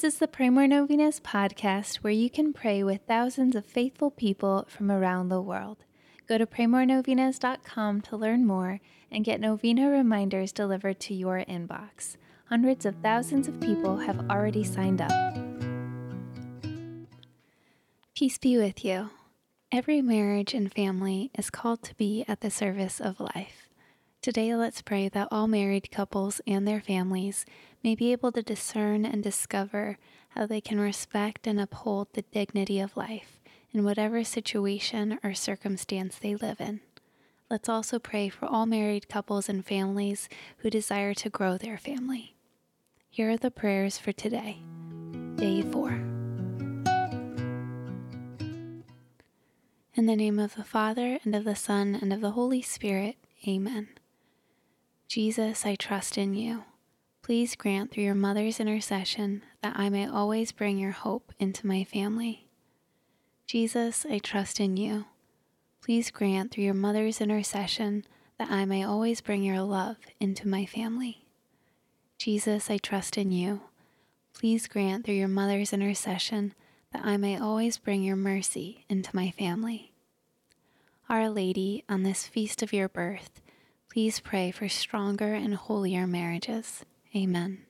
This is the Pray More Novenas podcast where you can pray with thousands of faithful people from around the world. Go to praymorenovenas.com to learn more and get novena reminders delivered to your inbox. Hundreds of thousands of people have already signed up. Peace be with you. Every marriage and family is called to be at the service of life. Today, let's pray that all married couples and their families may be able to discern and discover how they can respect and uphold the dignity of life in whatever situation or circumstance they live in. Let's also pray for all married couples and families who desire to grow their family. Here are the prayers for today, day four. In the name of the Father, and of the Son, and of the Holy Spirit, amen. Jesus, I trust in you. Please grant through your mother's intercession that I may always bring your hope into my family. Jesus, I trust in you. Please grant through your mother's intercession that I may always bring your love into my family. Jesus, I trust in you. Please grant through your mother's intercession that I may always bring your mercy into my family. Our Lady, on this feast of your birth, Please pray for stronger and holier marriages. Amen.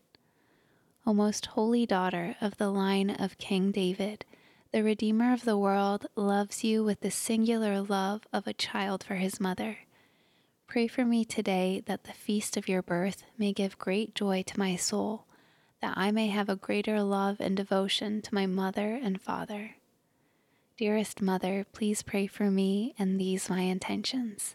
O most holy daughter of the line of King David, the Redeemer of the world loves you with the singular love of a child for his mother. Pray for me today that the feast of your birth may give great joy to my soul, that I may have a greater love and devotion to my mother and father. Dearest Mother, please pray for me and these my intentions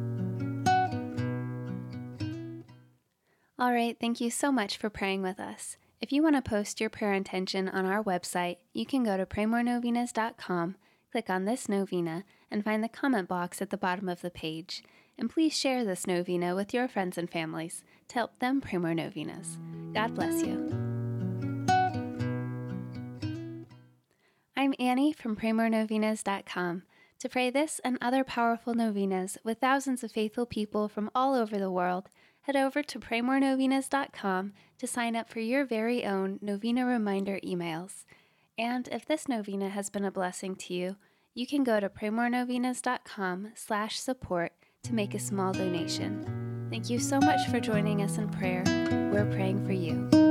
All right, thank you so much for praying with us. If you want to post your prayer intention on our website, you can go to praymorenovenas.com, click on this novena, and find the comment box at the bottom of the page. And please share this novena with your friends and families to help them pray more novenas. God bless you. I'm Annie from praymorenovenas.com. To pray this and other powerful novenas with thousands of faithful people from all over the world, head over to praymorenovenas.com to sign up for your very own novena reminder emails. And if this novena has been a blessing to you, you can go to praymorenovenas.com slash support to make a small donation. Thank you so much for joining us in prayer. We're praying for you.